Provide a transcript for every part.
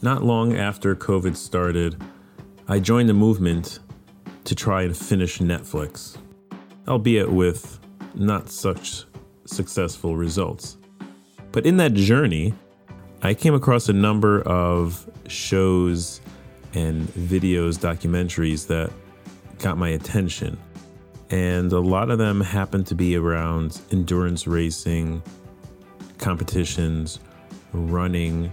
Not long after COVID started, I joined the movement to try and finish Netflix, albeit with not such successful results. But in that journey, I came across a number of shows and videos, documentaries that got my attention. And a lot of them happened to be around endurance racing, competitions, running.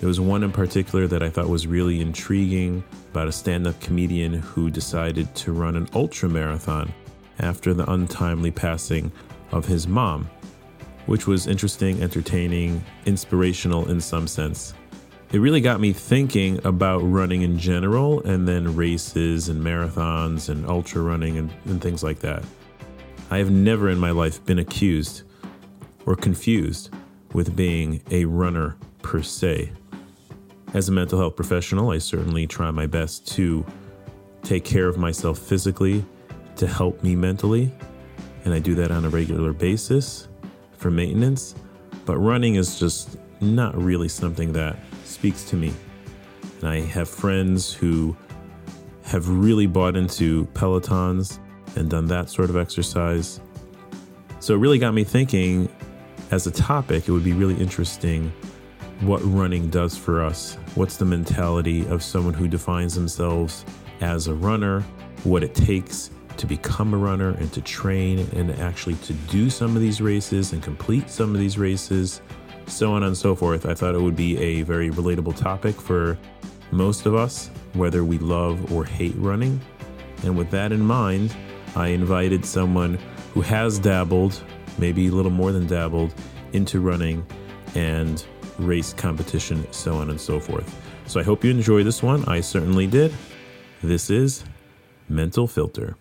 There was one in particular that I thought was really intriguing about a stand up comedian who decided to run an ultra marathon after the untimely passing of his mom which was interesting, entertaining, inspirational in some sense. It really got me thinking about running in general and then races and marathons and ultra running and, and things like that. I have never in my life been accused or confused with being a runner per se. As a mental health professional, I certainly try my best to take care of myself physically to help me mentally, and I do that on a regular basis for maintenance, but running is just not really something that speaks to me. And I have friends who have really bought into Pelotons and done that sort of exercise. So it really got me thinking as a topic, it would be really interesting what running does for us. What's the mentality of someone who defines themselves as a runner, what it takes to become a runner and to train and actually to do some of these races and complete some of these races, so on and so forth. I thought it would be a very relatable topic for most of us, whether we love or hate running. And with that in mind, I invited someone who has dabbled, maybe a little more than dabbled, into running and race competition, so on and so forth. So I hope you enjoy this one. I certainly did. This is Mental Filter.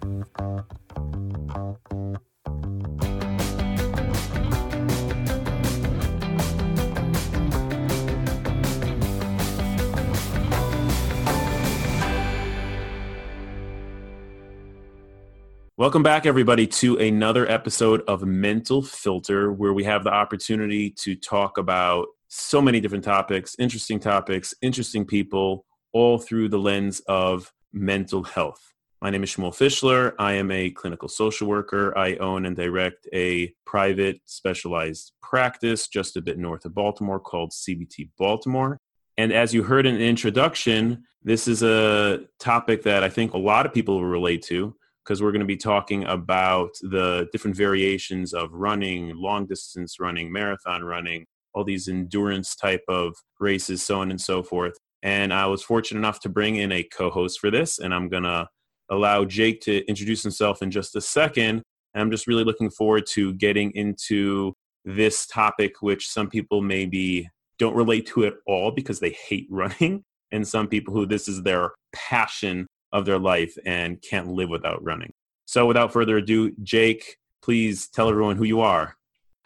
Welcome back, everybody, to another episode of Mental Filter, where we have the opportunity to talk about so many different topics, interesting topics, interesting people, all through the lens of mental health. My name is Shmuel Fischler. I am a clinical social worker. I own and direct a private specialized practice just a bit north of Baltimore called CBT Baltimore. And as you heard in the introduction, this is a topic that I think a lot of people will relate to because we're going to be talking about the different variations of running, long distance running, marathon running, all these endurance type of races, so on and so forth. And I was fortunate enough to bring in a co host for this, and I'm going to allow Jake to introduce himself in just a second. And I'm just really looking forward to getting into this topic, which some people maybe don't relate to at all because they hate running, and some people who this is their passion of their life and can't live without running. So, without further ado, Jake, please tell everyone who you are.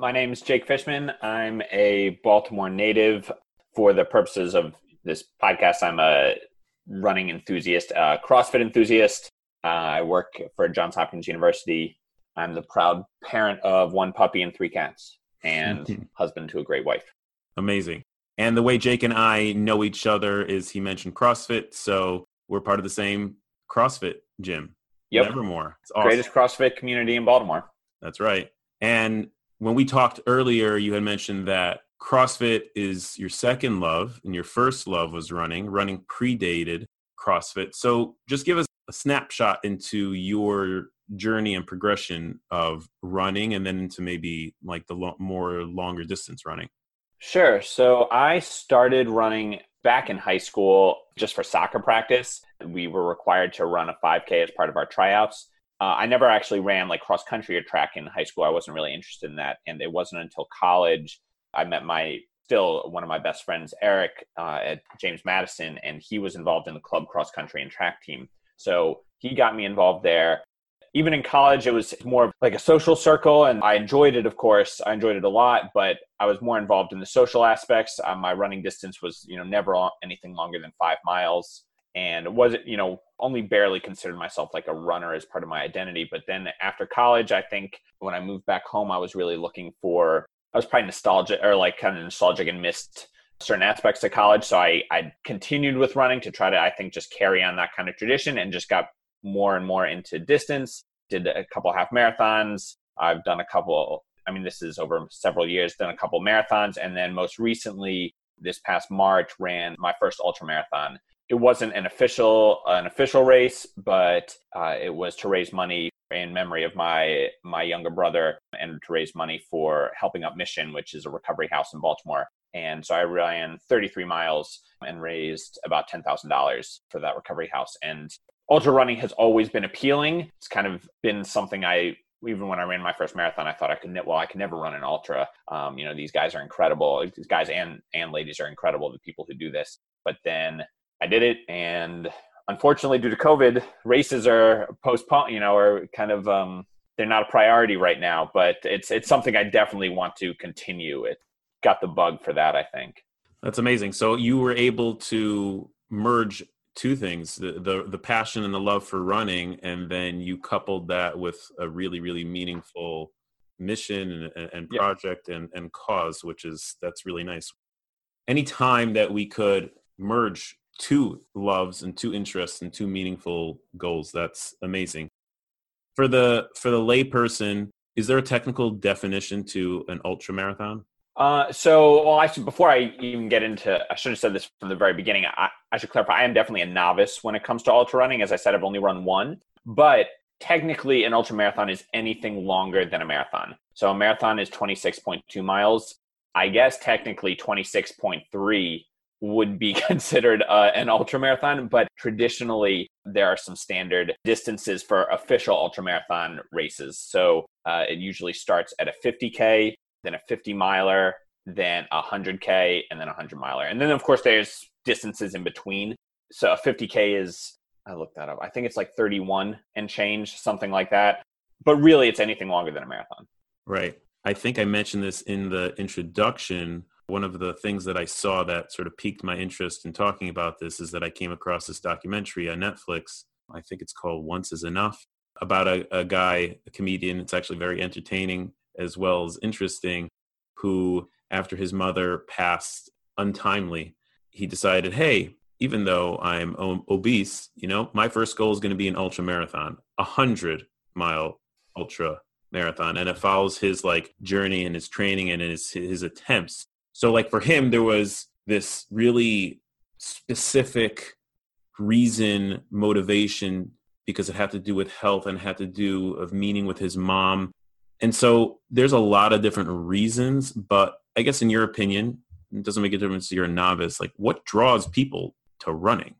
My name is Jake Fishman. I'm a Baltimore native. For the purposes of this podcast, I'm a running enthusiast, uh, CrossFit enthusiast. Uh, I work for Johns Hopkins University. I'm the proud parent of one puppy and three cats, and husband to a great wife. Amazing. And the way Jake and I know each other is he mentioned CrossFit, so we're part of the same CrossFit gym. Yep. Nevermore. It's awesome. Greatest CrossFit community in Baltimore. That's right. And when we talked earlier, you had mentioned that CrossFit is your second love, and your first love was running. Running predated CrossFit. So just give us a snapshot into your journey and progression of running and then into maybe like the lo- more longer distance running? Sure. So I started running back in high school just for soccer practice. We were required to run a 5K as part of our tryouts. Uh, I never actually ran like cross country or track in high school. I wasn't really interested in that. And it wasn't until college I met my still one of my best friends, Eric, uh, at James Madison, and he was involved in the club cross country and track team. So he got me involved there. Even in college, it was more like a social circle, and I enjoyed it, of course. I enjoyed it a lot, but I was more involved in the social aspects. Um, my running distance was, you know, never anything longer than five miles. And was it, you know, only barely considered myself like a runner as part of my identity. But then after college, I think when I moved back home, I was really looking for, I was probably nostalgic or like kind of nostalgic and missed certain aspects of college. So I, I continued with running to try to, I think, just carry on that kind of tradition and just got more and more into distance. Did a couple half marathons. I've done a couple, I mean, this is over several years, done a couple marathons. And then most recently, this past March, ran my first ultra marathon. It wasn't an official an official race, but uh, it was to raise money in memory of my my younger brother and to raise money for helping up mission which is a recovery house in baltimore and so i ran 33 miles and raised about $10000 for that recovery house and ultra running has always been appealing it's kind of been something i even when I ran my first marathon, I thought I could. Well, I could never run an ultra. Um, you know, these guys are incredible. These guys and and ladies are incredible. The people who do this. But then I did it, and unfortunately, due to COVID, races are postponed. You know, are kind of um, they're not a priority right now. But it's it's something I definitely want to continue. It got the bug for that. I think. That's amazing. So you were able to merge two things the, the, the passion and the love for running and then you coupled that with a really really meaningful mission and, and project and, and cause which is that's really nice any time that we could merge two loves and two interests and two meaningful goals. That's amazing. For the for the layperson, is there a technical definition to an ultra marathon? Uh, so, well, actually, before I even get into, I should have said this from the very beginning. I, I should clarify. I am definitely a novice when it comes to ultra running. As I said, I've only run one, but technically, an ultra marathon is anything longer than a marathon. So, a marathon is 26.2 miles. I guess technically 26.3 would be considered uh, an ultra marathon, but traditionally there are some standard distances for official ultra marathon races. So uh, it usually starts at a 50k, then a 50 miler, then a 100k, and then a 100 miler. And then of course there's distances in between. So a 50k is I looked that up. I think it's like 31 and change, something like that. But really, it's anything longer than a marathon. Right. I think I mentioned this in the introduction one of the things that I saw that sort of piqued my interest in talking about this is that I came across this documentary on Netflix. I think it's called Once is Enough about a, a guy, a comedian. It's actually very entertaining as well as interesting, who, after his mother passed untimely, he decided, hey, even though I'm obese, you know, my first goal is going to be an ultra marathon, a hundred mile ultra marathon. And it follows his like journey and his training and his, his attempts so, like for him, there was this really specific reason, motivation, because it had to do with health and had to do of meaning with his mom. And so there's a lot of different reasons, but I guess in your opinion, it doesn't make a difference if you're a novice. Like what draws people to running?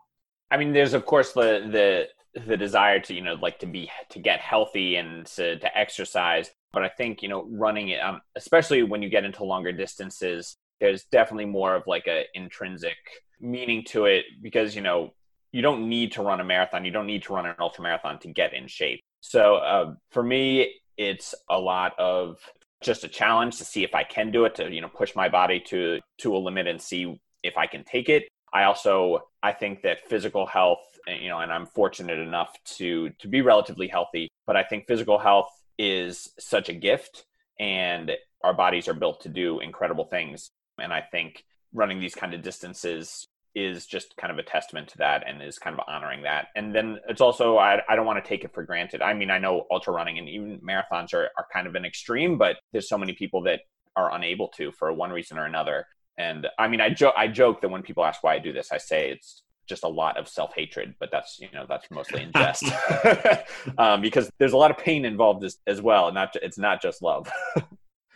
I mean, there's of course the the the desire to you know like to be to get healthy and to, to exercise but i think you know running um, especially when you get into longer distances there's definitely more of like a intrinsic meaning to it because you know you don't need to run a marathon. You don't need to run an ultra marathon to get in shape. So uh, for me it's a lot of just a challenge to see if i can do it to you know push my body to to a limit and see if i can take it. I also i think that physical health you know and i'm fortunate enough to to be relatively healthy but i think physical health is such a gift and our bodies are built to do incredible things and I think running these kind of distances is just kind of a testament to that and is kind of honoring that. And then it's also, I, I don't want to take it for granted. I mean, I know ultra running and even marathons are, are kind of an extreme, but there's so many people that are unable to for one reason or another. And I mean, I, jo- I joke that when people ask why I do this, I say it's just a lot of self hatred, but that's you know that's mostly in jest, um, because there's a lot of pain involved as, as well, and not it's not just love.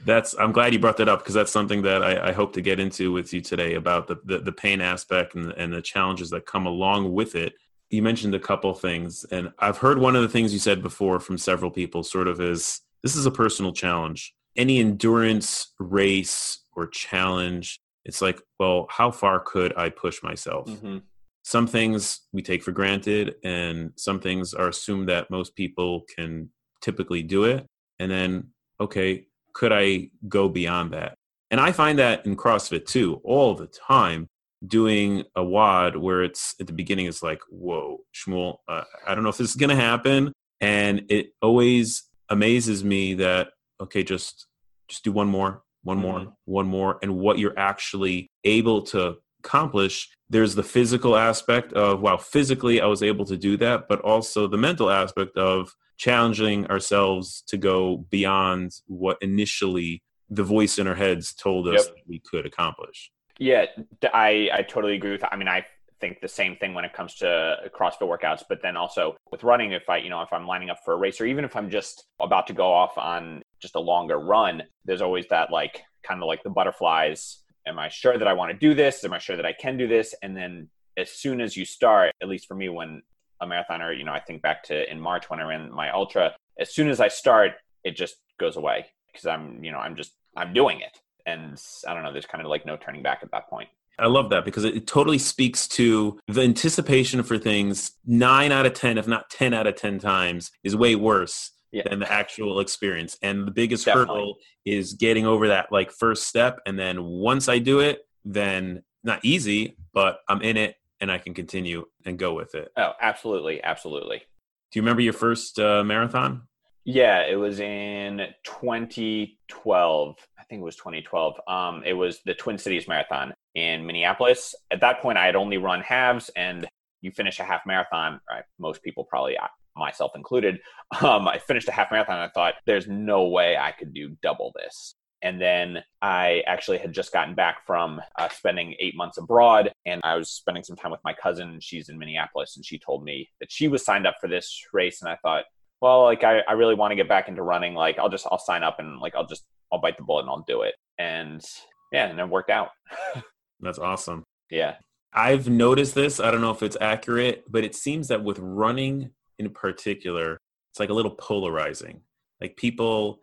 that's i'm glad you brought that up because that's something that I, I, hope to get into with you today about the, the, the pain aspect and, and the challenges that come along with it. You mentioned a couple things and i've heard one of the things you said before from several people sort of is this is a personal challenge. Any endurance race or challenge it's like well how far could i push myself? Mm-hmm. some things we take for granted and some things are assumed that most people can typically do it and then okay could I go beyond that? And I find that in CrossFit too, all the time, doing a WOD where it's at the beginning, it's like, whoa, Shmuel, uh, I don't know if this is going to happen. And it always amazes me that, okay, just, just do one more, one more, mm-hmm. one more, and what you're actually able to accomplish. There's the physical aspect of, wow, physically I was able to do that, but also the mental aspect of challenging ourselves to go beyond what initially the voice in our heads told us yep. we could accomplish. Yeah, I, I totally agree with that. I mean, I think the same thing when it comes to uh, CrossFit workouts, but then also with running, if I, you know, if I'm lining up for a race or even if I'm just about to go off on just a longer run, there's always that like kind of like the butterflies. Am I sure that I want to do this? Am I sure that I can do this? And then as soon as you start, at least for me, when a marathoner, you know, I think back to in March when I ran my ultra, as soon as I start, it just goes away because I'm, you know, I'm just, I'm doing it. And I don't know, there's kind of like no turning back at that point. I love that because it totally speaks to the anticipation for things. Nine out of 10, if not 10 out of 10 times, is way worse yeah. than the actual experience. And the biggest Definitely. hurdle is getting over that like first step. And then once I do it, then not easy, but I'm in it and I can continue and go with it. Oh, absolutely. Absolutely. Do you remember your first uh, marathon? Yeah, it was in 2012. I think it was 2012. Um, it was the Twin Cities Marathon in Minneapolis. At that point, I had only run halves, and you finish a half marathon. Right? Most people, probably myself included, um, I finished a half marathon. I thought, there's no way I could do double this. And then I actually had just gotten back from uh, spending eight months abroad, and I was spending some time with my cousin. She's in Minneapolis, and she told me that she was signed up for this race. And I thought, well, like I, I really want to get back into running. Like I'll just I'll sign up and like I'll just I'll bite the bullet and I'll do it. And yeah, and it worked out. That's awesome. Yeah. I've noticed this. I don't know if it's accurate, but it seems that with running in particular, it's like a little polarizing. Like people,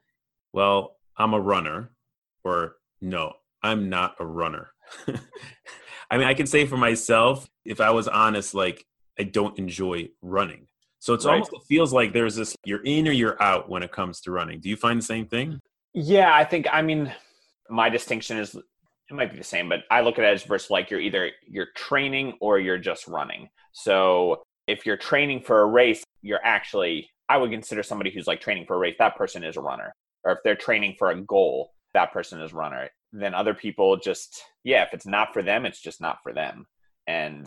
well, I'm a runner, or no, I'm not a runner. I mean, I can say for myself, if I was honest, like I don't enjoy running. So it's right. almost it feels like there's this you're in or you're out when it comes to running. Do you find the same thing? Yeah, I think I mean my distinction is it might be the same, but I look at it as versus like you're either you're training or you're just running. So if you're training for a race, you're actually I would consider somebody who's like training for a race, that person is a runner. Or if they're training for a goal, that person is runner. Then other people just yeah, if it's not for them, it's just not for them. And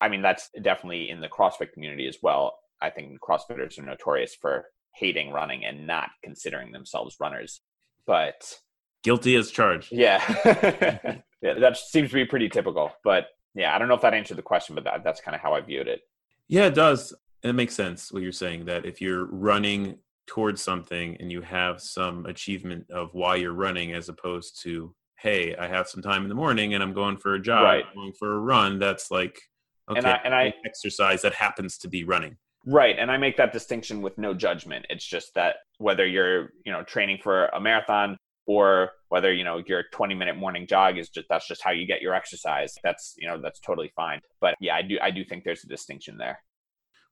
I mean that's definitely in the CrossFit community as well. I think CrossFitters are notorious for hating running and not considering themselves runners. But guilty as charged. Yeah. yeah, that seems to be pretty typical. But yeah, I don't know if that answered the question, but that, that's kind of how I viewed it. Yeah, it does. It makes sense what you're saying that if you're running towards something and you have some achievement of why you're running as opposed to, hey, I have some time in the morning and I'm going for a jog, right. going for a run, that's like okay, and I, and I exercise that happens to be running. Right, and I make that distinction with no judgment. It's just that whether you're, you know, training for a marathon or whether, you know, your 20 minute morning jog is just that's just how you get your exercise. That's, you know, that's totally fine. But yeah, I do I do think there's a distinction there.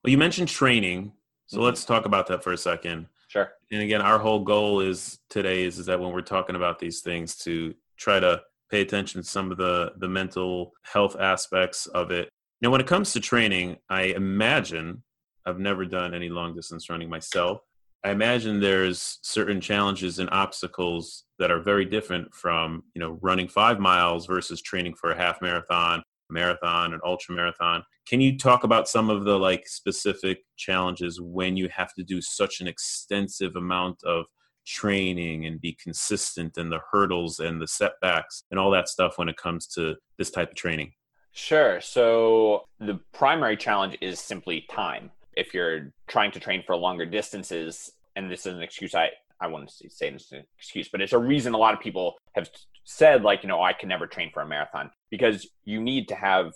Well, you mentioned training. So mm-hmm. let's talk about that for a second. Sure. And again, our whole goal is today is, is that when we're talking about these things to try to pay attention to some of the the mental health aspects of it. Now, when it comes to training, I imagine I've never done any long distance running myself. I imagine there's certain challenges and obstacles that are very different from, you know, running five miles versus training for a half marathon, marathon, and ultra marathon. Can you talk about some of the like specific challenges when you have to do such an extensive amount of training and be consistent and the hurdles and the setbacks and all that stuff when it comes to this type of training? Sure. So the primary challenge is simply time if you're trying to train for longer distances, and this is an excuse I I wouldn't say it's an excuse, but it's a reason a lot of people have said like you know I can never train for a marathon because you need to have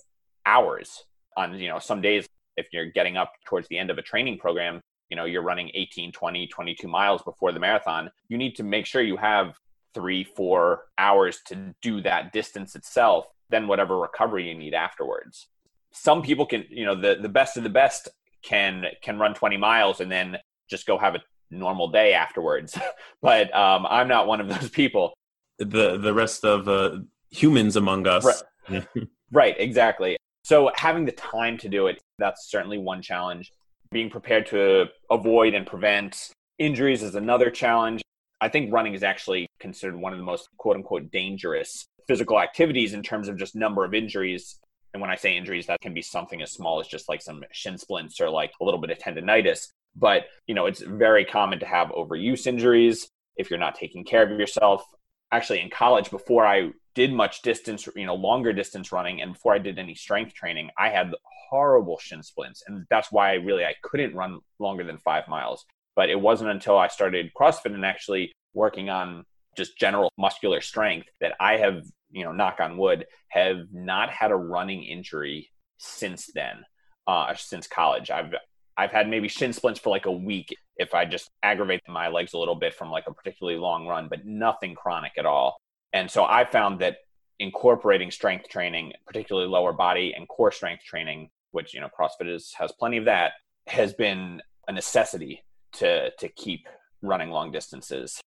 hours on you know some days if you're getting up towards the end of a training program you know you're running 18 20 22 miles before the marathon you need to make sure you have three four hours to do that distance itself then whatever recovery you need afterwards some people can you know the the best of the best can can run 20 miles and then just go have a normal day afterwards. but um, I'm not one of those people. The the rest of uh, humans among us. Right. right, exactly. So having the time to do it, that's certainly one challenge. Being prepared to avoid and prevent injuries is another challenge. I think running is actually considered one of the most quote unquote dangerous physical activities in terms of just number of injuries. And when I say injuries, that can be something as small as just like some shin splints or like a little bit of tendonitis. But, you know, it's very common to have overuse injuries if you're not taking care of yourself. Actually, in college, before I did much distance, you know, longer distance running, and before I did any strength training, I had horrible shin splints. And that's why I really, I couldn't run longer than five miles. But it wasn't until I started CrossFit and actually working on just general muscular strength that I have, you know, knock on wood, have not had a running injury since then, uh, since college. I've I've had maybe shin splints for like a week if I just aggravate my legs a little bit from like a particularly long run, but nothing chronic at all. And so I found that incorporating strength training, particularly lower body and core strength training, which you know CrossFit is, has plenty of that, has been a necessity to to keep running long distances.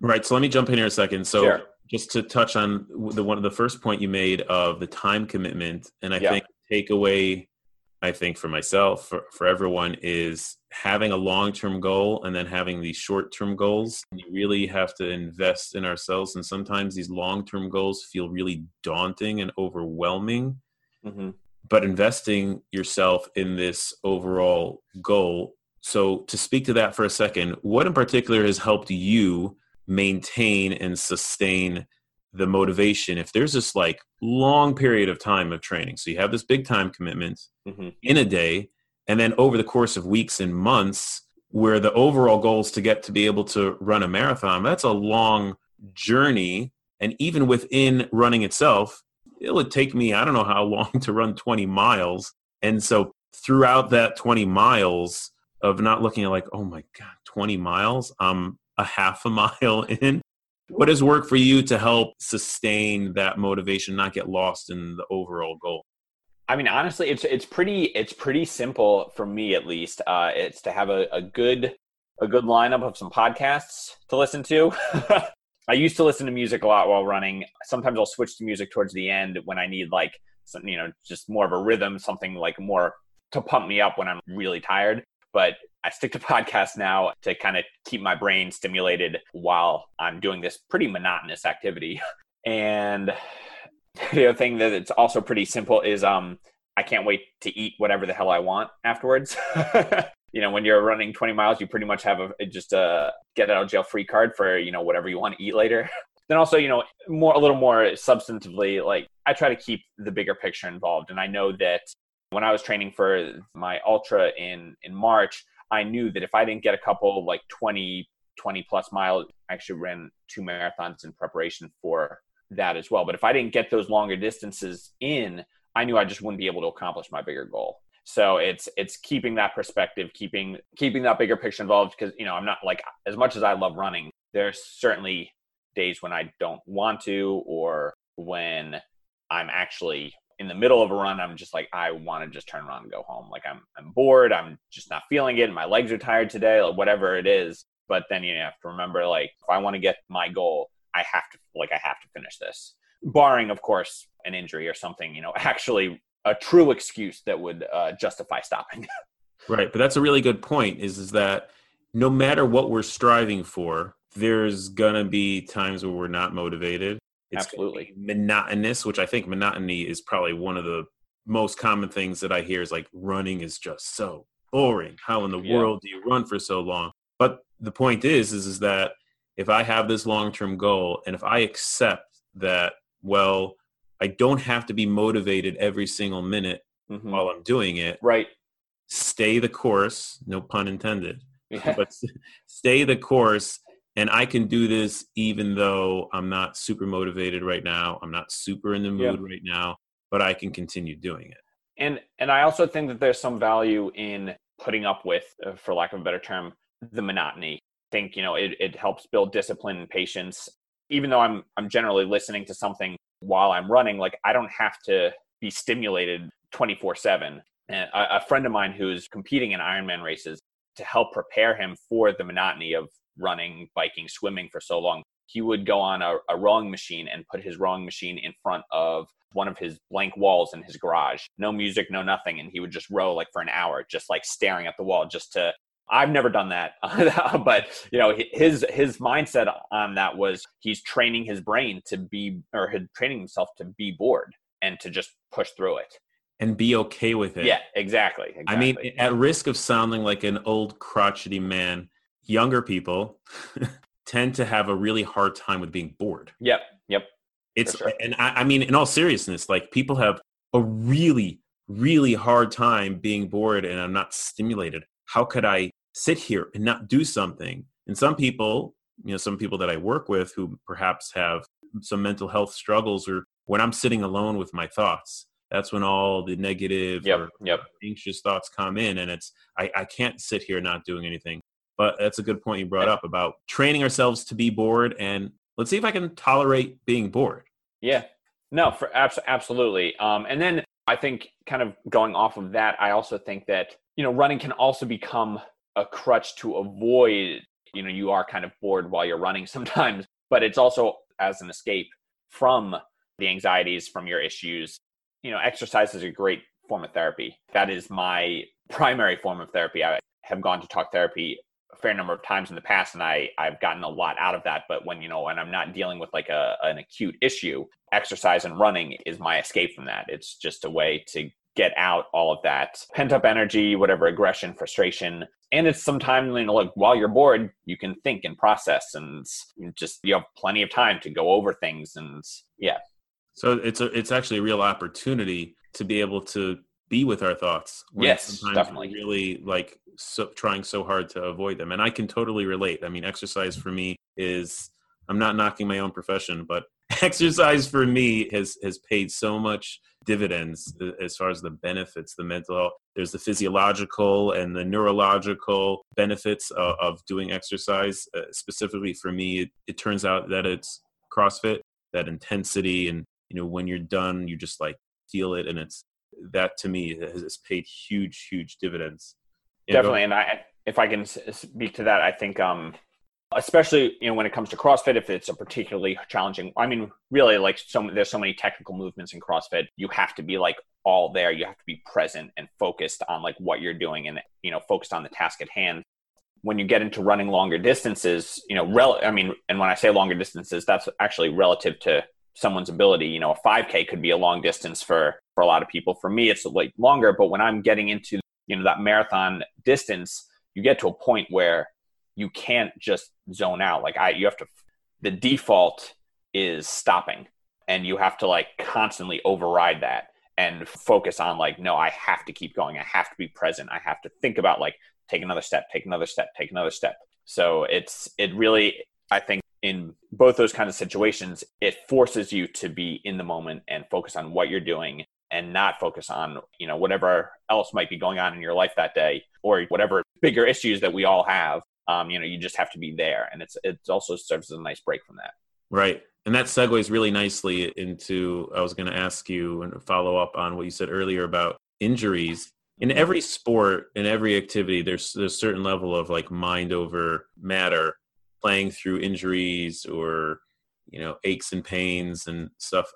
Right. So let me jump in here a second. So sure. just to touch on the one of the first point you made of the time commitment, and I yeah. think takeaway, I think for myself, for, for everyone, is having a long term goal and then having these short term goals. You really have to invest in ourselves, and sometimes these long term goals feel really daunting and overwhelming. Mm-hmm. But investing yourself in this overall goal so, to speak to that for a second, what in particular has helped you maintain and sustain the motivation if there's this like long period of time of training? So, you have this big time commitment mm-hmm. in a day, and then over the course of weeks and months, where the overall goal is to get to be able to run a marathon, that's a long journey. And even within running itself, it would take me, I don't know how long to run 20 miles. And so, throughout that 20 miles, of not looking at like, oh my God, 20 miles, I'm a half a mile in. What has worked for you to help sustain that motivation, not get lost in the overall goal? I mean, honestly, it's it's pretty it's pretty simple for me at least. Uh, it's to have a, a good a good lineup of some podcasts to listen to. I used to listen to music a lot while running. Sometimes I'll switch to music towards the end when I need like some, you know just more of a rhythm, something like more to pump me up when I'm really tired but I stick to podcasts now to kind of keep my brain stimulated while I'm doing this pretty monotonous activity. And the other thing that it's also pretty simple is um I can't wait to eat whatever the hell I want afterwards. you know, when you're running 20 miles, you pretty much have a just a get out of jail free card for, you know, whatever you want to eat later. then also, you know, more a little more substantively, like I try to keep the bigger picture involved. And I know that when I was training for my ultra in in March, I knew that if I didn't get a couple like 20 20 plus miles, I actually ran two marathons in preparation for that as well. But if I didn't get those longer distances in, I knew I just wouldn't be able to accomplish my bigger goal. So it's it's keeping that perspective, keeping keeping that bigger picture involved because you know I'm not like as much as I love running, there's certainly days when I don't want to or when I'm actually in the middle of a run, I'm just like, I want to just turn around and go home. Like I'm, I'm bored. I'm just not feeling it. My legs are tired today, like whatever it is. But then you have to remember, like, if I want to get my goal, I have to, like, I have to finish this. Barring, of course, an injury or something, you know, actually a true excuse that would uh, justify stopping. right. But that's a really good point is, is that no matter what we're striving for, there's to be times where we're not motivated it's Absolutely. Monotonous, which I think monotony is probably one of the most common things that I hear is like running is just so boring. How in the yeah. world do you run for so long? But the point is, is, is that if I have this long term goal and if I accept that, well, I don't have to be motivated every single minute mm-hmm. while I'm doing it. Right. Stay the course, no pun intended. Yeah. but stay the course and I can do this even though I'm not super motivated right now. I'm not super in the mood yeah. right now, but I can continue doing it. And and I also think that there's some value in putting up with, uh, for lack of a better term, the monotony. I think you know it, it helps build discipline and patience. Even though I'm I'm generally listening to something while I'm running, like I don't have to be stimulated 24 seven. And a, a friend of mine who's competing in Ironman races to help prepare him for the monotony of running, biking, swimming for so long, he would go on a, a rowing machine and put his rowing machine in front of one of his blank walls in his garage. No music, no nothing. And he would just row like for an hour, just like staring at the wall, just to I've never done that, but you know, his his mindset on that was he's training his brain to be or training himself to be bored and to just push through it and be okay with it. Yeah, exactly, exactly. I mean, at risk of sounding like an old crotchety man, younger people tend to have a really hard time with being bored. Yep, yep. It's sure. and I, I mean, in all seriousness, like people have a really, really hard time being bored, and I'm not stimulated. How could I sit here and not do something? And some people, you know, some people that I work with who perhaps have some mental health struggles, or when I'm sitting alone with my thoughts, that's when all the negative yep, or yep. anxious thoughts come in, and it's I, I can't sit here not doing anything. But that's a good point you brought up about training ourselves to be bored, and let's see if I can tolerate being bored. Yeah, no, for abs- absolutely. Um, and then I think, kind of going off of that, I also think that you know running can also become a crutch to avoid. You know, you are kind of bored while you're running sometimes, but it's also as an escape from the anxieties, from your issues. You know, exercise is a great form of therapy. That is my primary form of therapy. I have gone to talk therapy a fair number of times in the past and I, I've gotten a lot out of that. But when, you know, when I'm not dealing with like a, an acute issue, exercise and running is my escape from that. It's just a way to get out all of that pent up energy, whatever aggression, frustration. And it's sometimes, you know, like while you're bored, you can think and process and just, you have plenty of time to go over things. And yeah. So it's a, it's actually a real opportunity to be able to be with our thoughts. yes, definitely. Really like so, trying so hard to avoid them, and I can totally relate. I mean, exercise for me is I'm not knocking my own profession, but exercise for me has has paid so much dividends as far as the benefits, the mental health. There's the physiological and the neurological benefits of, of doing exercise. Uh, specifically for me, it, it turns out that it's CrossFit, that intensity, and you know when you're done, you just like feel it, and it's that to me has paid huge, huge dividends. You Definitely, know? and I, if I can speak to that, I think, um, especially you know when it comes to CrossFit, if it's a particularly challenging, I mean, really, like so there's so many technical movements in CrossFit, you have to be like all there. You have to be present and focused on like what you're doing, and you know, focused on the task at hand. When you get into running longer distances, you know, rel- I mean, and when I say longer distances, that's actually relative to someone's ability. You know, a 5K could be a long distance for for a lot of people. For me, it's like longer. But when I'm getting into you know that marathon distance, you get to a point where you can't just zone out. Like I, you have to. The default is stopping, and you have to like constantly override that and focus on like, no, I have to keep going. I have to be present. I have to think about like take another step, take another step, take another step. So it's it really I think in both those kinds of situations, it forces you to be in the moment and focus on what you're doing and not focus on, you know, whatever else might be going on in your life that day or whatever bigger issues that we all have. Um, you know, you just have to be there. And it's it also serves as a nice break from that. Right. And that segues really nicely into I was going to ask you and follow up on what you said earlier about injuries. In every sport, in every activity, there's there's a certain level of like mind over matter playing through injuries or you know aches and pains and stuff.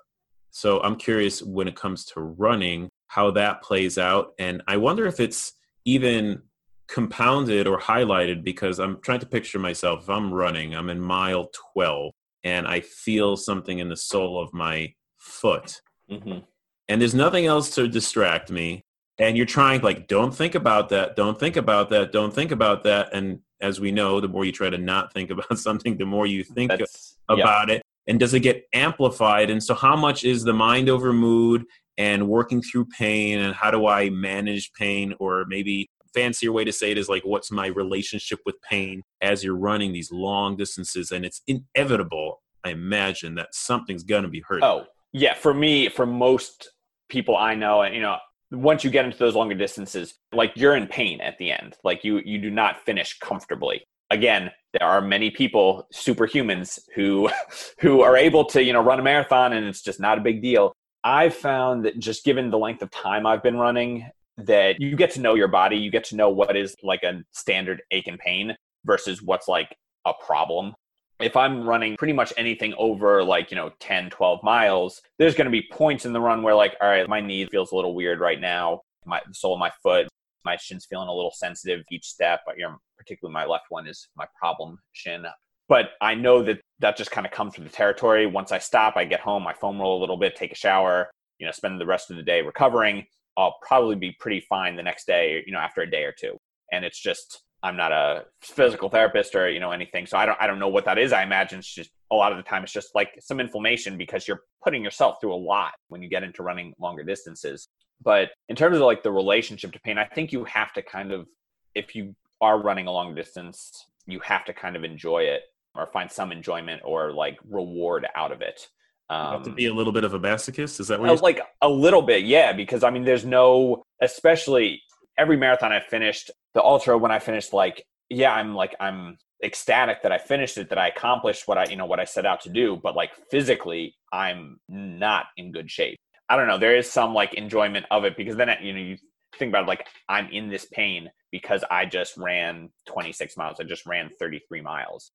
So i'm curious when it comes to running how that plays out. And i wonder if it's even compounded or highlighted because i'm trying to picture myself. If i'm running i'm in mile 12 and i feel something in the sole of my foot. Mm-hmm. and there's nothing else to distract me. And you're trying like don't think about that don't think about that don't think about that. And as we know the more you try to not think about something the more you think That's, about it. And does it get amplified? And so how much is the mind over mood and working through pain and how do i manage pain? Or maybe fancier way to say it is like what's my relationship with pain as you're running these long distances? And it's inevitable i imagine that something's going to be hurt oh yeah for me for most people i know and you know once you get into those longer distances like you're in pain at the end. Like you you do not finish comfortably. Again there are many people superhumans who who are able to you know run a marathon and it's just not a big deal. I've found that just given the length of time i've been running that you get to know your body you get to know what is like a standard ache and pain versus what's like a problem if I'm running pretty much anything over like, you know, 10, 12 miles, there's going to be points in the run where like, all right, my knee feels a little weird right now. My the sole of my foot My shin's feeling a little sensitive each step. You know, particularly my left one is my problem shin. But I know that that just kind of comes with the territory. Once I stop, I get home, I foam roll a little bit, take a shower, you know, spend the rest of the day recovering. I'll probably be pretty fine the next day, you know, after a day or two. And it's just I'm not a physical therapist or you know anything, so I don't I don't know what that is. I imagine it's just a lot of the time it's just like some inflammation because you're putting yourself through a lot when you get into running longer distances. But in terms of like the relationship to pain, I think you have to kind of if you are running a long distance, you have to kind of enjoy it or find some enjoyment or like reward out of it. Um, have to be a little bit of a masochist. Is that what? Uh, like a little bit, yeah. Because I mean, there's no, especially every marathon I finished, the ultra when I finished, like, yeah, I'm like, I'm ecstatic that I finished it, that I accomplished what I, you know, what I set out to do. But like physically, I'm not in good shape. I don't know. There is some like enjoyment of it because then, you know, you think about it, like I'm in this pain because I just ran 26 miles. I just ran 33 miles.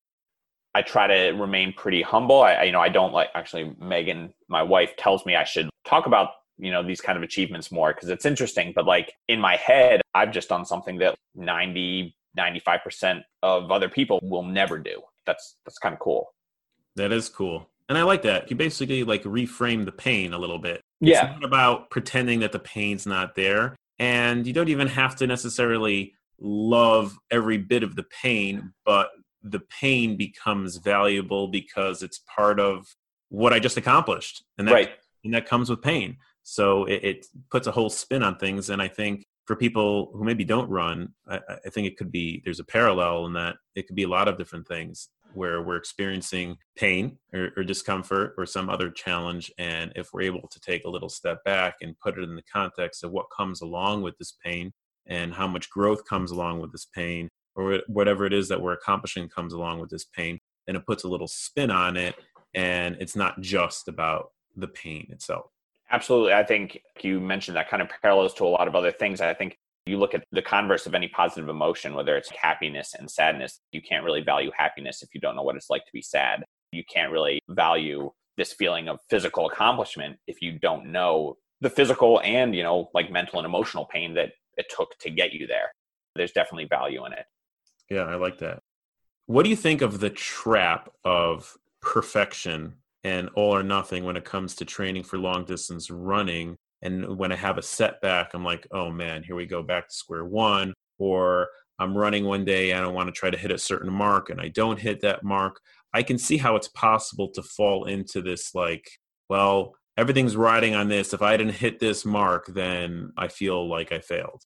I try to remain pretty humble. I, you know, I don't like actually Megan, my wife tells me I should talk about you know these kind of achievements more because it's interesting but like in my head i've just done something that 90 95% of other people will never do. That's that's kind of cool. That is cool. And i like that. You basically like reframe the pain a little bit. Yeah. it's not about pretending that the pain's not there and you don't even have to necessarily love every bit of the pain but the pain becomes valuable because it's part of what i just accomplished and that, right. and that comes with pain so it, it, puts a whole spin on things. And I think for people who maybe don't run, I, I think it could be there's a parallel in that it could be a lot of different things where we're experiencing pain or, or, discomfort or some other challenge. And if we're able to take a little step back and put it in the context of what comes along with this pain and how much growth comes along with this pain or whatever it is that we're accomplishing comes along with this pain, then it puts a little spin on it. And it's not just about the pain itself. Absolutely. I think you mentioned that kind of parallels to a lot of other things. I think you look at the converse of any positive emotion, whether it's happiness and sadness, you can't really value happiness if you don't know what it's like to be sad. You can't really value this feeling of physical accomplishment if you don't know the physical and, you know, like mental and emotional pain that it took to get you there. There's definitely value in it. Yeah, I like that. What do you think of the trap of perfection and all or nothing when it comes to training for long distance running. And when I have a setback, I'm like, oh man, here we go back to square one. Or I'm running one day and I want to try to hit a certain mark and I don't hit that mark. I can see how it's possible to fall into this like, well, everything's riding on this. If I didn't hit this mark, then I feel like I failed.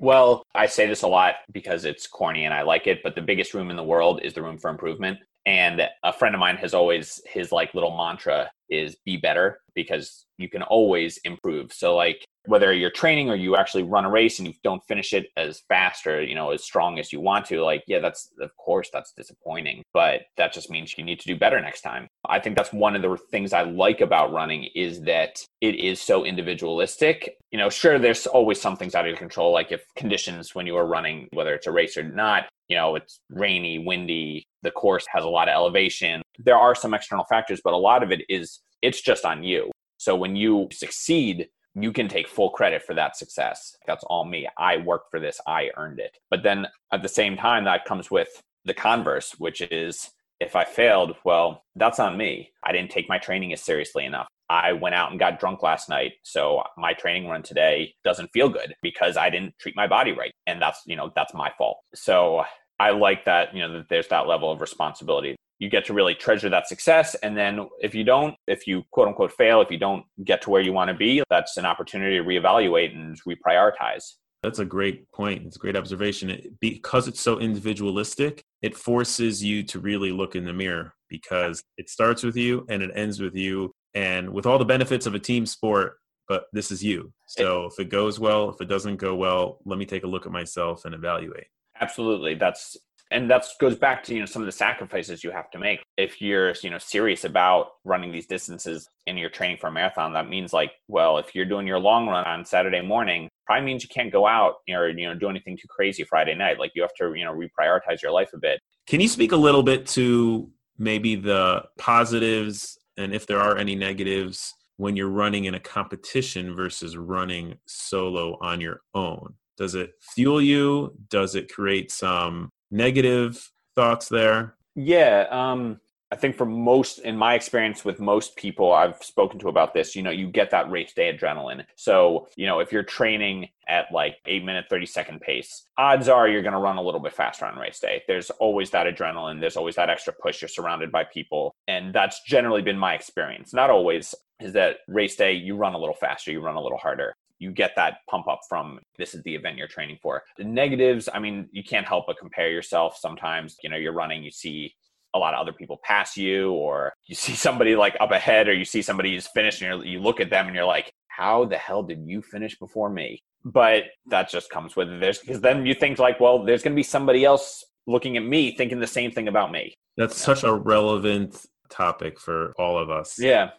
Well, I say this a lot because it's corny and I like it, but the biggest room in the world is the room for improvement. And a friend of mine has always his like little mantra is be better because you can always improve. So like whether you're training or you actually run a race and you don't finish it as fast or you know as strong as you want to like yeah that's of course that's disappointing. But that just means you need to do better next time. I think that's one of the things i like about running is that it is so individualistic. You know sure there's always some things out of your control like if conditions when you are running whether it's a race or not you know it's rainy windy the course has a lot of elevation there are some external factors but a lot of it is it's just on you so when you succeed you can take full credit for that success. That's all me. I worked for this. I earned it. But then at the same time, that comes with the converse, which is if I failed, well, that's on me. I didn't take my training as seriously enough. I went out and got drunk last night. So my training run today doesn't feel good because I didn't treat my body right. And that's, you know, that's my fault. So I like that, you know, that there's that level of responsibility you get to really treasure that success. And then if you don't, if you quote unquote fail, if you don't get to where you want to be, that's an opportunity to reevaluate and reprioritize. That's a great point. It's a great observation. It, because it's so individualistic, it forces you to really look in the mirror because it starts with you and it ends with you. And with all the benefits of a team sport, but this is you. So if it goes well, if it doesn't go well, let me take a look at myself and evaluate. Absolutely. That's and that goes back to you know some of the sacrifices you have to make if you're you know serious about running these distances and you're training for a marathon that means like well if you're doing your long run on saturday morning probably means you can't go out or you know do anything too crazy friday night like you have to you know reprioritize your life a bit can you speak a little bit to maybe the positives and if there are any negatives when you're running in a competition versus running solo on your own Does it fuel you? Does it create some negative thoughts there? Yeah, um, I think for most, in my experience with most people I've spoken to about this, you know, you get that race day adrenaline. So, you know, if you're training at like eight minute, 30 second pace, odds are you're going to run a little bit faster on race day. There's always that adrenaline. There's always that extra push. You're surrounded by people. And that's generally been my experience. Not always is that race day, you run a little faster, you run a little harder you get that pump up from this is the event you're training for. The negatives, I mean, you can't help but compare yourself sometimes. You know, you're running, you see a lot of other people pass you or you see somebody like up ahead or you see somebody who's finished and you look at them and you're like how the hell did you finish before me? But that just comes with this because then you think like well there's going to be somebody else looking at me thinking the same thing about me. That's such a relevant topic for all of us. Yeah.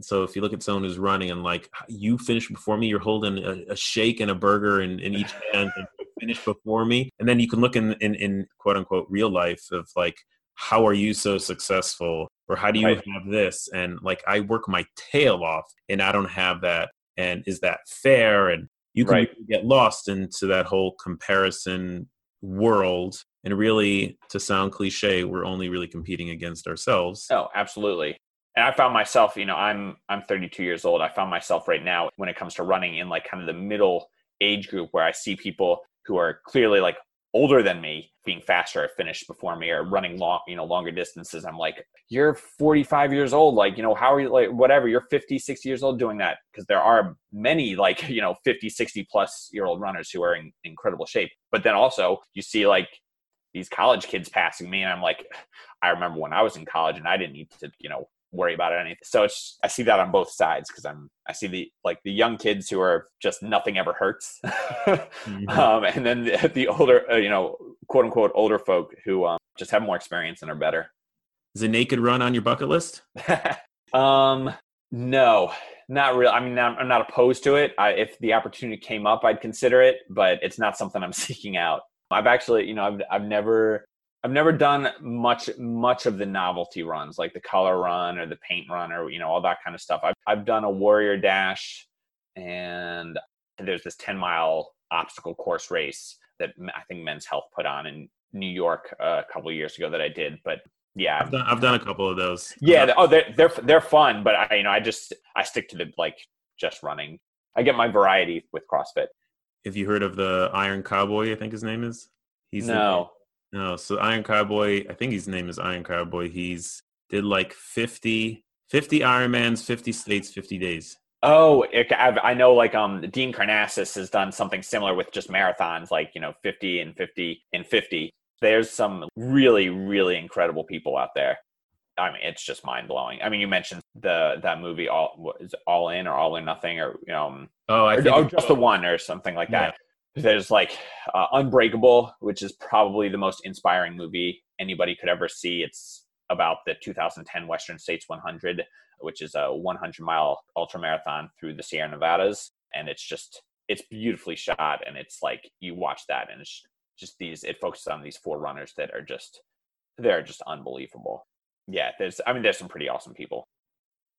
So if you look at someone who's running and like you finished before me, you're holding a, a shake and a burger in, in each hand and finish before me. And then you can look in, in, in quote unquote real life of like, how are you so successful? Or how do you right. have this? And like i work my tail off and i don't have that. And is that fair? And you can right. get lost into that whole comparison world. And really to sound cliche we're only really competing against ourselves. Oh absolutely. And i found myself you know i'm i'm 32 years old. I found myself right now when it comes to running in like kind of the middle age group where i see people who are clearly like older than me being faster at finish before me or running long you know longer distances. I'm like you're 45 years old. Like you know how are you like whatever you're 50 60 years old doing that. Because there are many like you know 50 60 plus year old runners who are in incredible shape. But then also you see like these college kids passing me and i'm like i remember when i was in college and i didn't need to you know worry about it anything. So it's I see that on both sides because I'm I see the like the young kids who are just nothing ever hurts, mm-hmm. um, and then the, the older uh, you know quote unquote older folk who um, just have more experience and are better. Is a naked run on your bucket list? um, no, not really. I mean, I'm, I'm not opposed to it. I, if the opportunity came up, I'd consider it, but it's not something I'm seeking out. I've actually, you know, I've I've never I've never done much much of the novelty runs like the color run or the paint run or you know all that kind of stuff. I've I've done a warrior dash and there's this 10 mile obstacle course race that I think Men's Health put on in New York a couple years ago that I did, but yeah, I've done, I've done a couple of those. Yeah, oh, they're they're they're fun, but I you know I just I stick to the like just running. I get my variety with CrossFit. Have you heard of the Iron Cowboy? I think his name is. He's no. No, so Iron Cowboy, I think his name is Iron Cowboy. He's did like 50, 50 Ironmans, 50 states, 50 days. Oh, it, i know like um Dean Karnazes has done something similar with just marathons, like, you know, 50 and 50 and 50. There's some really, really incredible people out there. I mean, it's just mind blowing. I mean, you mentioned the that movie all is all in or all or nothing or you know, um, oh, I or, think oh, just the one or something like that there's like uh, Unbreakable, which is probably the most inspiring movie anybody could ever see. It's about the 2010 Western States 100, which is a 100 mile ultra marathon through the Sierra Nevadas, and it's just it's beautifully shot, and it's like you watch that, and it's just these. It focuses on these four runners that are just they're just unbelievable. Yeah, there's I mean there's some pretty awesome people.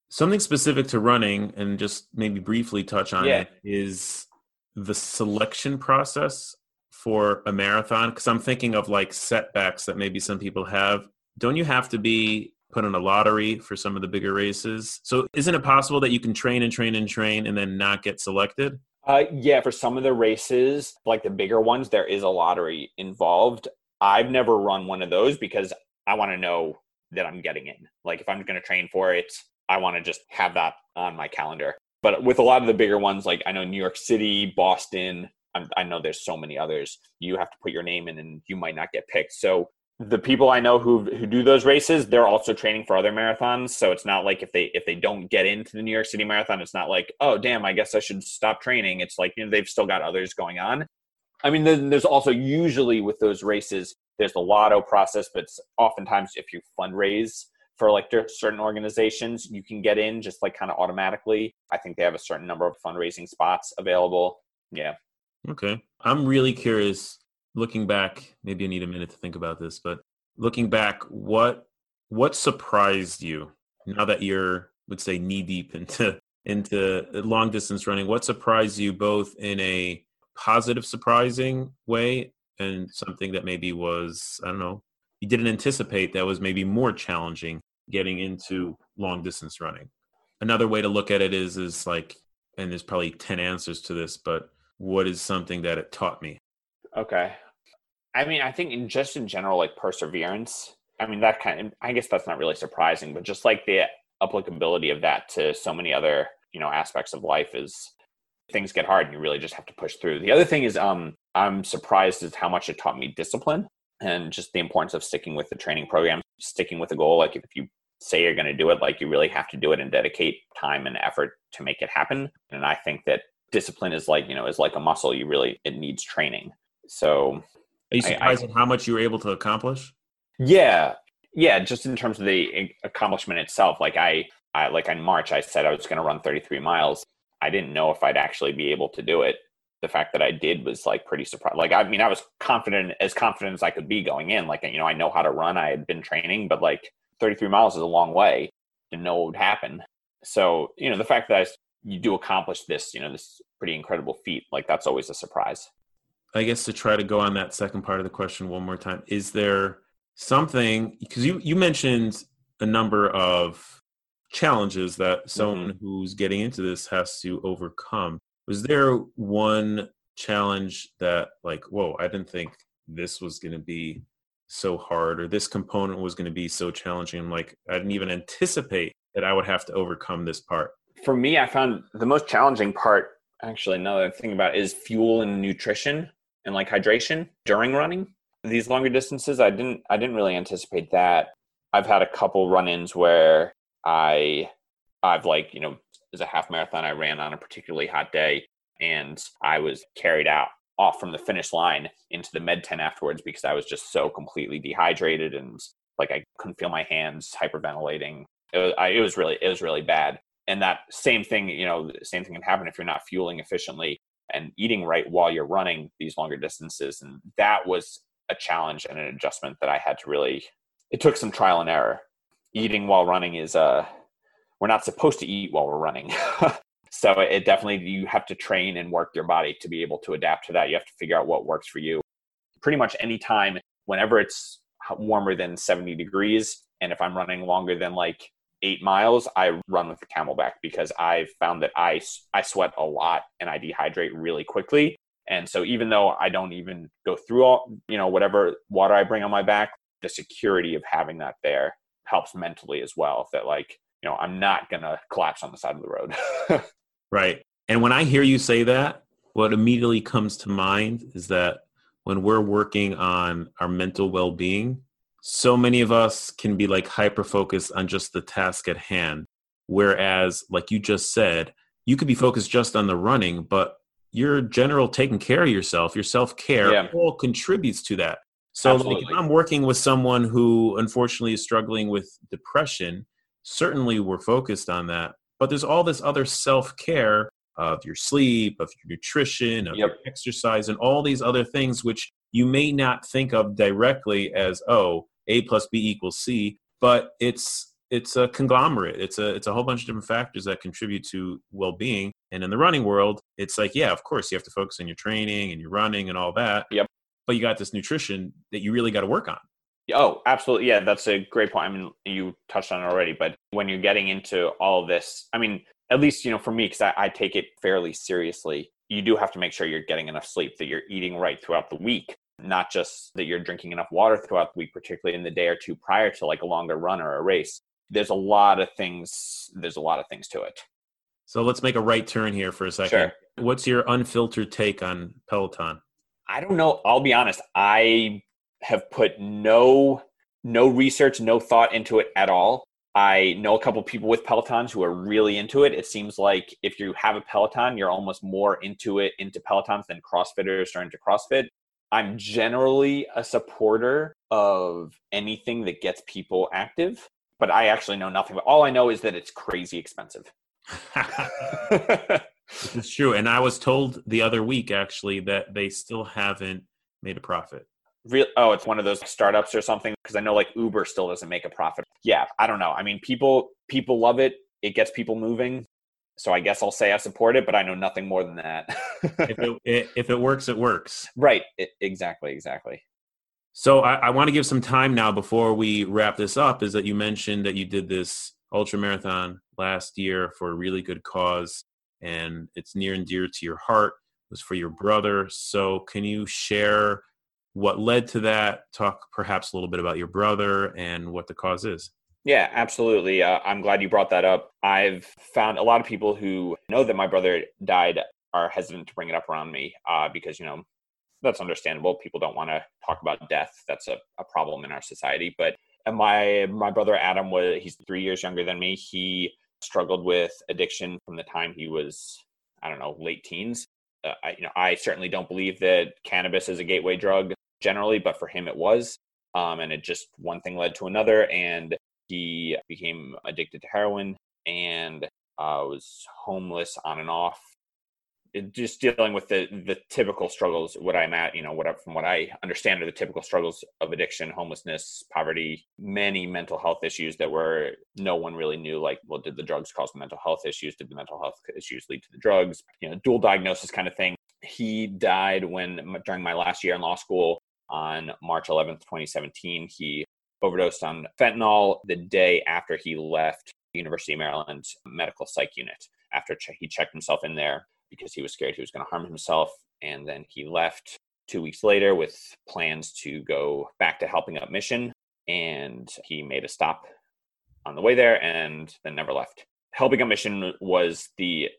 Something specific to running, and just maybe briefly touch on yeah. it is the selection process for a marathon? Because I'm thinking of like setbacks that maybe some people have. Don't you have to be put in a lottery for some of the bigger races? So isn't it possible that you can train and train and train and then not get selected? Uh, yeah, for some of the races, like the bigger ones, there is a lottery involved. I've never run one of those because I want to know that I'm getting in. Like if I'm going to train for it, I want to just have that on my calendar. But with a lot of the bigger ones, like I know New York City, Boston, I'm, i know there's so many others. You have to put your name in, and you might not get picked. So the people I know who who do those races, they're also training for other marathons. So it's not like if they if they don't get into the New York City Marathon, it's not like oh damn, I guess I should stop training. It's like you know they've still got others going on. I mean, there's also usually with those races, there's the lotto process, but oftentimes if you fundraise for like certain organizations you can get in just like kind of automatically. I think they have a certain number of fundraising spots available. Yeah. Okay. I'm really curious looking back maybe i need a minute to think about this but looking back what what surprised you? Now that you're would say knee deep into into long distance running what surprised you both in a positive, surprising way, and something that maybe was, I don't know, you didn't anticipate that was maybe more challenging getting into long distance running? Another way to look at it is, is like, and there's probably 10 answers to this, but what is something that it taught me? Okay. I mean, I think in just in general, like perseverance. I mean, that kind of, I guess that's not really surprising, but just like the applicability of that to so many other, you know, aspects of life is things get hard and you really just have to push through. The other thing is, um, I'm surprised at how much it taught me discipline and just the importance of sticking with the training program, sticking with the goal. Like if you say you're going to do it, like you really have to do it and dedicate time and effort to make it happen. And I think that discipline is like, you know, is like a muscle. You really, it needs training. So are you surprised I, I, at how much you were able to accomplish? Yeah. Yeah. Just in terms of the accomplishment itself, like I, I like in March, I said I was going to run 33 miles. I didn't know if I'd actually be able to do it. The fact that I did was like pretty surprised. Like, I mean, I was confident, as confident as I could be going in. Like, you know, I know how to run. I had been training, but like 33 miles is a long way. to know what would happen. So, you know, the fact that I, you do accomplish this, you know, this pretty incredible feat, like that's always a surprise. I guess to try to go on that second part of the question one more time, is there something because you you mentioned a number of challenges that someone mm-hmm. who's getting into this has to overcome. Was there one challenge that like, whoa, I didn't think this was going to be so hard or this component was going to be so challenging. I'm like, I didn't even anticipate that I would have to overcome this part. For me, I found the most challenging part, actually, another thing about is fuel and nutrition and like hydration during running. These longer distances, I didn't I didn't really anticipate that. I've had a couple run-ins where I I've like, you know, as a half marathon I ran on a particularly hot day and I was carried out off from the finish line into the med tent afterwards because I was just so completely dehydrated and like I couldn't feel my hands hyperventilating. It was, I, it was really it was really bad. And that same thing, you know, the same thing can happen if you're not fueling efficiently and eating right while you're running these longer distances. And that was a challenge and an adjustment that I had to really. It took some trial and error. Eating while running is uh, we're not supposed to eat while we're running. so it definitely you have to train and work your body to be able to adapt to that. You have to figure out what works for you. Pretty much any time whenever it's warmer than 70 degrees and if i'm running longer than like eight miles i run with the CamelBak because i've found that i i sweat a lot and i dehydrate really quickly. And so even though i don't even go through all you know whatever water i bring on my back the security of having that there helps mentally as well that like you know i'm not gonna collapse on the side of the road Right. And when I hear you say that, what immediately comes to mind is that when we're working on our mental well being, so many of us can be like hyper focused on just the task at hand. Whereas, like you just said, you could be focused just on the running, but your general taking care of yourself, your self care, yeah. all contributes to that. So, like, if I'm working with someone who unfortunately is struggling with depression, certainly we're focused on that. But there's all this other self care of your sleep, of your nutrition, of yep. your exercise, and all these other things which you may not think of directly as oh a plus b equals c, but it's it's a conglomerate. It's a it's a whole bunch of different factors that contribute to well being. And in the running world, it's like yeah, of course you have to focus on your training and your running and all that. Yep. But you got this nutrition that you really got to work on. Oh, absolutely. Yeah, that's a great point. I mean, you touched on it already, but when you're getting into all this, I mean, at least, you know, for me, because I, I, take it fairly seriously, you do have to make sure you're getting enough sleep, that you're eating right throughout the week, not just that you're drinking enough water throughout the week, particularly in the day or two prior to like a longer run or a race. There's a lot of things, there's a lot of things to it. So let's make a right turn here for a second. Sure. What's your unfiltered take on Peloton? I don't know. I'll be honest. I have put no no research, no thought into it at all. I know a couple people with Pelotons who are really into it. It seems like if you have a Peloton, you're almost more into it, into Pelotons than CrossFitters are into CrossFit. I'm generally a supporter of anything that gets people active, but I actually know nothing. But all I know is that it's crazy expensive. it's true. And I was told the other week actually that they still haven't made a profit real oh it's one of those startups or something because i know like uber still doesn't make a profit yeah i don't know i mean people people love it it gets people moving So I guess I'll say I support it, but I know nothing more than that. if, it, if it works, it works. Right. It, exactly. Exactly. So I, I want to give some time now before we wrap this up. Is that you mentioned that you did this ultra marathon last year for a really good cause, and it's near and dear to your heart. It was for your brother. So can you share what led to that? Talk perhaps a little bit about your brother and what the cause is. Yeah, absolutely. Uh, I'm glad you brought that up. I've found a lot of people who know that my brother died are hesitant to bring it up around me uh, because, you know, that's understandable. People don't want to talk about death. That's a, a problem in our society. But my my brother Adam was he's three years younger than me. He struggled with addiction from the time he was I don't know late teens. Uh, I, you know, I certainly don't believe that cannabis is a gateway drug generally, but for him it was. Um, and it just one thing led to another, and he became addicted to heroin and uh, was homeless on and off. It, just dealing with the the typical struggles. What I'm at, you know, what from what I understand are the typical struggles of addiction, homelessness, poverty, many mental health issues that were no one really knew. Like, well, did the drugs cause the mental health issues? Did the mental health issues lead to the drugs? You know, dual diagnosis kind of thing. He died when during my last year in law school on March 11th, 2017. He overdosed on fentanyl the day after he left University of Maryland medical psych unit after he checked himself in there because he was scared he was going to harm himself. And then he left two weeks later with plans to go back to helping up mission. And he made a stop on the way there and then never left. Helping up mission was the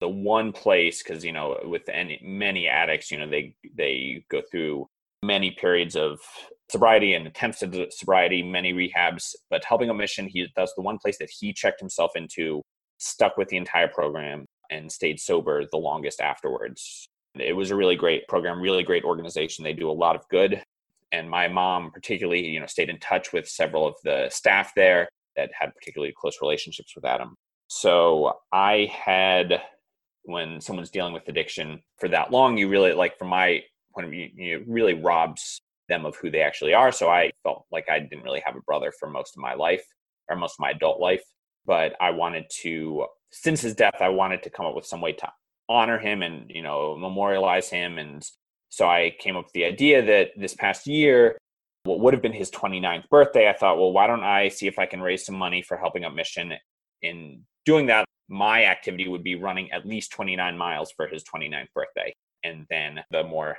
the one place because you know with any many addicts you know they they go through many periods of sobriety and attempts at sobriety, many rehabs. But helping up mission, he that's the one place that he checked himself into, stuck with the entire program, and stayed sober the longest afterwards. It was a really great program, really great organization. They do a lot of good. And my mom, particularly, you know, stayed in touch with several of the staff there that had particularly close relationships with Adam. So I had, when someone's dealing with addiction for that long, you really like, from my view, you really robs them of who they actually are. So I felt like I didn't really have a brother for most of my life or most of my adult life. But I wanted to, since his death, I wanted to come up with some way to honor him and, you know, memorialize him. And so I came up with the idea that this past year, what would have been his 29th birthday, I thought, well, why don't I see if I can raise some money for helping up mission? In doing that, my activity would be running at least 29 miles for his 29th birthday. And then the more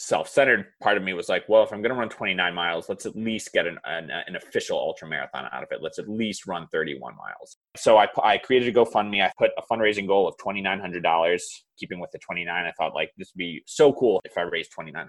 self-centered. Part of me was like well if i'm going to run 29 miles let's at least get an, an, an, official ultra marathon out of it. Let's at least run 31 miles. So I, I created a gofundme. I put a fundraising goal of $2900 keeping with the 29 i thought like this would be so cool if i raised $2900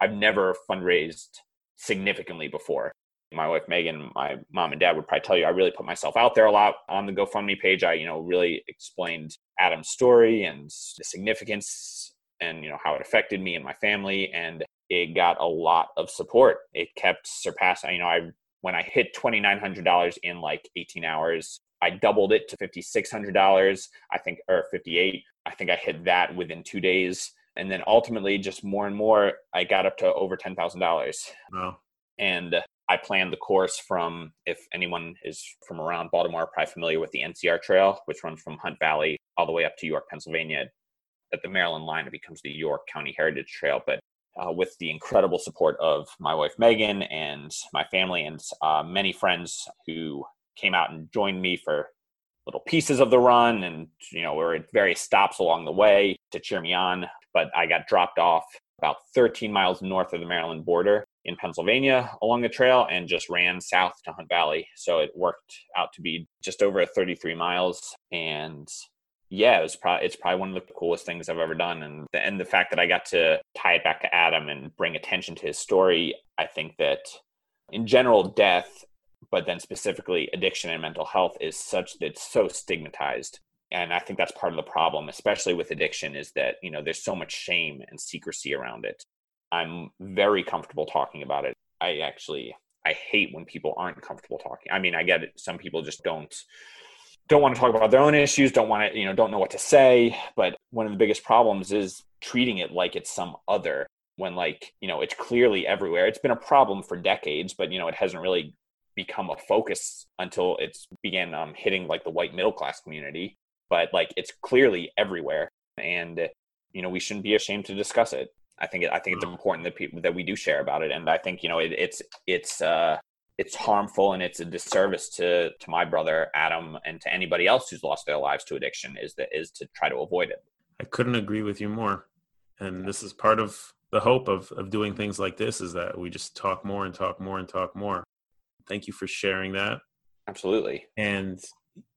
i've never fundraised significantly before. My wife megan my mom and dad would probably tell you i really put myself out there a lot on the gofundme page. I you know really explained adam's story and the significance and you know how it affected me and my family and it got a lot of support. It kept surpassing you know i when i hit $2900 in like 18 hours i doubled it to $5600 i think or 58 i think i hit that within two days and then ultimately just more and more i got up to over $10000 wow. And I planned the course from, if anyone is from around Baltimore, probably familiar with the NCR Trail, which runs from Hunt Valley all the way up to York, Pennsylvania at the Maryland line, it becomes the York County Heritage Trail. But uh, with the incredible support of my wife Megan and my family and uh, many friends who came out and joined me for little pieces of the run, and you know, we were at various stops along the way to cheer me on. But I got dropped off about 13 miles north of the Maryland border in Pennsylvania along the trail and just ran south to Hunt Valley. So it worked out to be just over 33 miles. And yeah, it was probably it's probably one of the coolest things I've ever done, and the, and the fact that I got to tie it back to Adam and bring attention to his story, I think that in general, death, but then specifically addiction and mental health is such that it's so stigmatized, and I think that's part of the problem, especially with addiction, is that you know there's so much shame and secrecy around it. I'm very comfortable talking about it. I actually I hate when people aren't comfortable talking. I mean, I get it. Some people just don't don't want to talk about their own issues, don't want to, you know, don't know what to say. But one of the biggest problems is treating it like it's some other when like, you know, it's clearly everywhere. It's been a problem for decades, but you know, it hasn't really become a focus until it's began um, hitting like the white middle class community. but like it's clearly everywhere. And, you know, we shouldn't be ashamed to discuss it. I think I think it's mm. important that people that we do share about it, and I think you know it, it's it's uh, it's harmful and it's a disservice to to my brother Adam and to anybody else who's lost their lives to addiction is that is to try to avoid it. I couldn't agree with you more, and this is part of the hope of of doing things like this is that we just talk more and talk more and talk more. Thank you for sharing that. Absolutely. And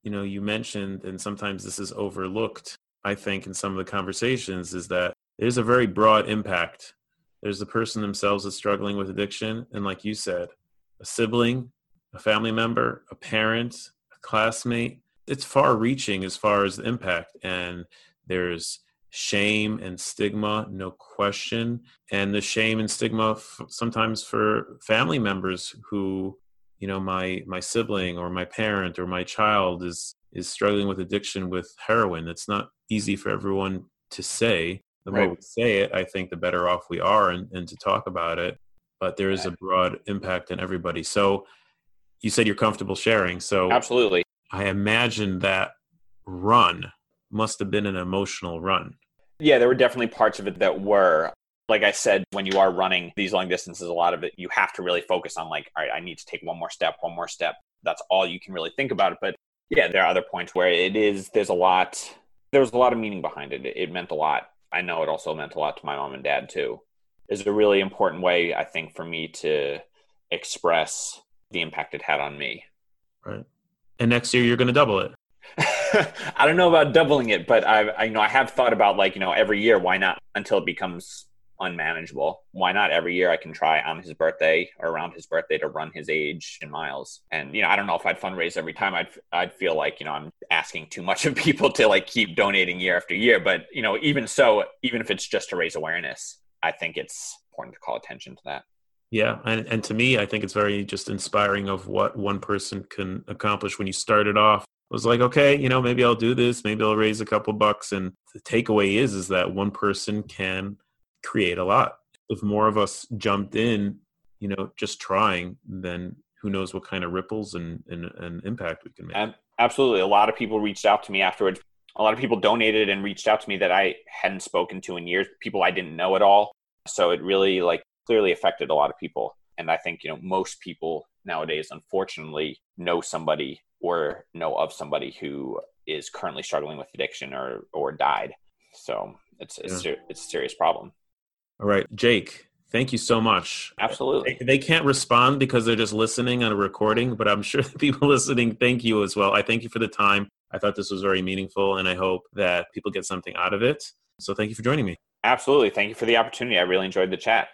you know, you mentioned, and sometimes this is overlooked. I think in some of the conversations is that there's a very broad impact. There's the person themselves that's struggling with addiction, and like you said, a sibling, a family member, a parent, a classmate. It's far reaching as far as the impact. And there's shame and stigma, no question. And the shame and stigma f- sometimes for family members who, you know, my my sibling or my parent or my child is is struggling with addiction with heroin. It's not easy for everyone to say. The more right. we say it, I think the better off we are and, and to talk about it but there is a broad impact on everybody. So you said you're comfortable sharing. So absolutely. I imagine that run must have been an emotional run. Yeah, there were definitely parts of it that were. Like I said, when you are running these long distances, a lot of it you have to really focus on like, all right, I need to take one more step, one more step. That's all you can really think about it. But yeah, there are other points where it is there's a lot there's a lot of meaning behind it. It meant a lot. I know it also meant a lot to my mom and dad too is a really important way, I think, for me to express the impact it had on me. Right. And next year you're going to double it. I don't know about doubling it, but I, I, you know, I have thought about like, you know, every year, why not until it becomes unmanageable? Why not every year I can try on his birthday or around his birthday to run his age in miles? And, you know, I don't know if I'd fundraise every time. I'd, I'd feel like, you know, I'm asking too much of people to like keep donating year after year. But, you know, even so, even if it's just to raise awareness, I think it's important to call attention to that. Yeah, and and to me, I think it's very just inspiring of what one person can accomplish when you started off. It was like, okay, you know, maybe I'll do this, maybe I'll raise a couple bucks, and the takeaway is is that one person can create a lot. If more of us jumped in, you know, just trying, then who knows what kind of ripples and and, and impact we can make. And absolutely, a lot of people reached out to me afterwards. A lot of people donated and reached out to me that I hadn't spoken to in years, people I didn't know at all so it really like clearly affected a lot of people. And I think, you know, most people nowadays, unfortunately, know somebody or know of somebody who is currently struggling with addiction or, or died. So it's, it's, yeah. it's a serious problem. All right, Jake, thank you so much. Absolutely. They, they, can't respond because they're just listening on a recording, but I'm sure the people listening thank you as well. I thank you for the time. I thought this was very meaningful, and I hope that people get something out of it. So thank you for joining me. Absolutely. Thank you for the opportunity. I really enjoyed the chat.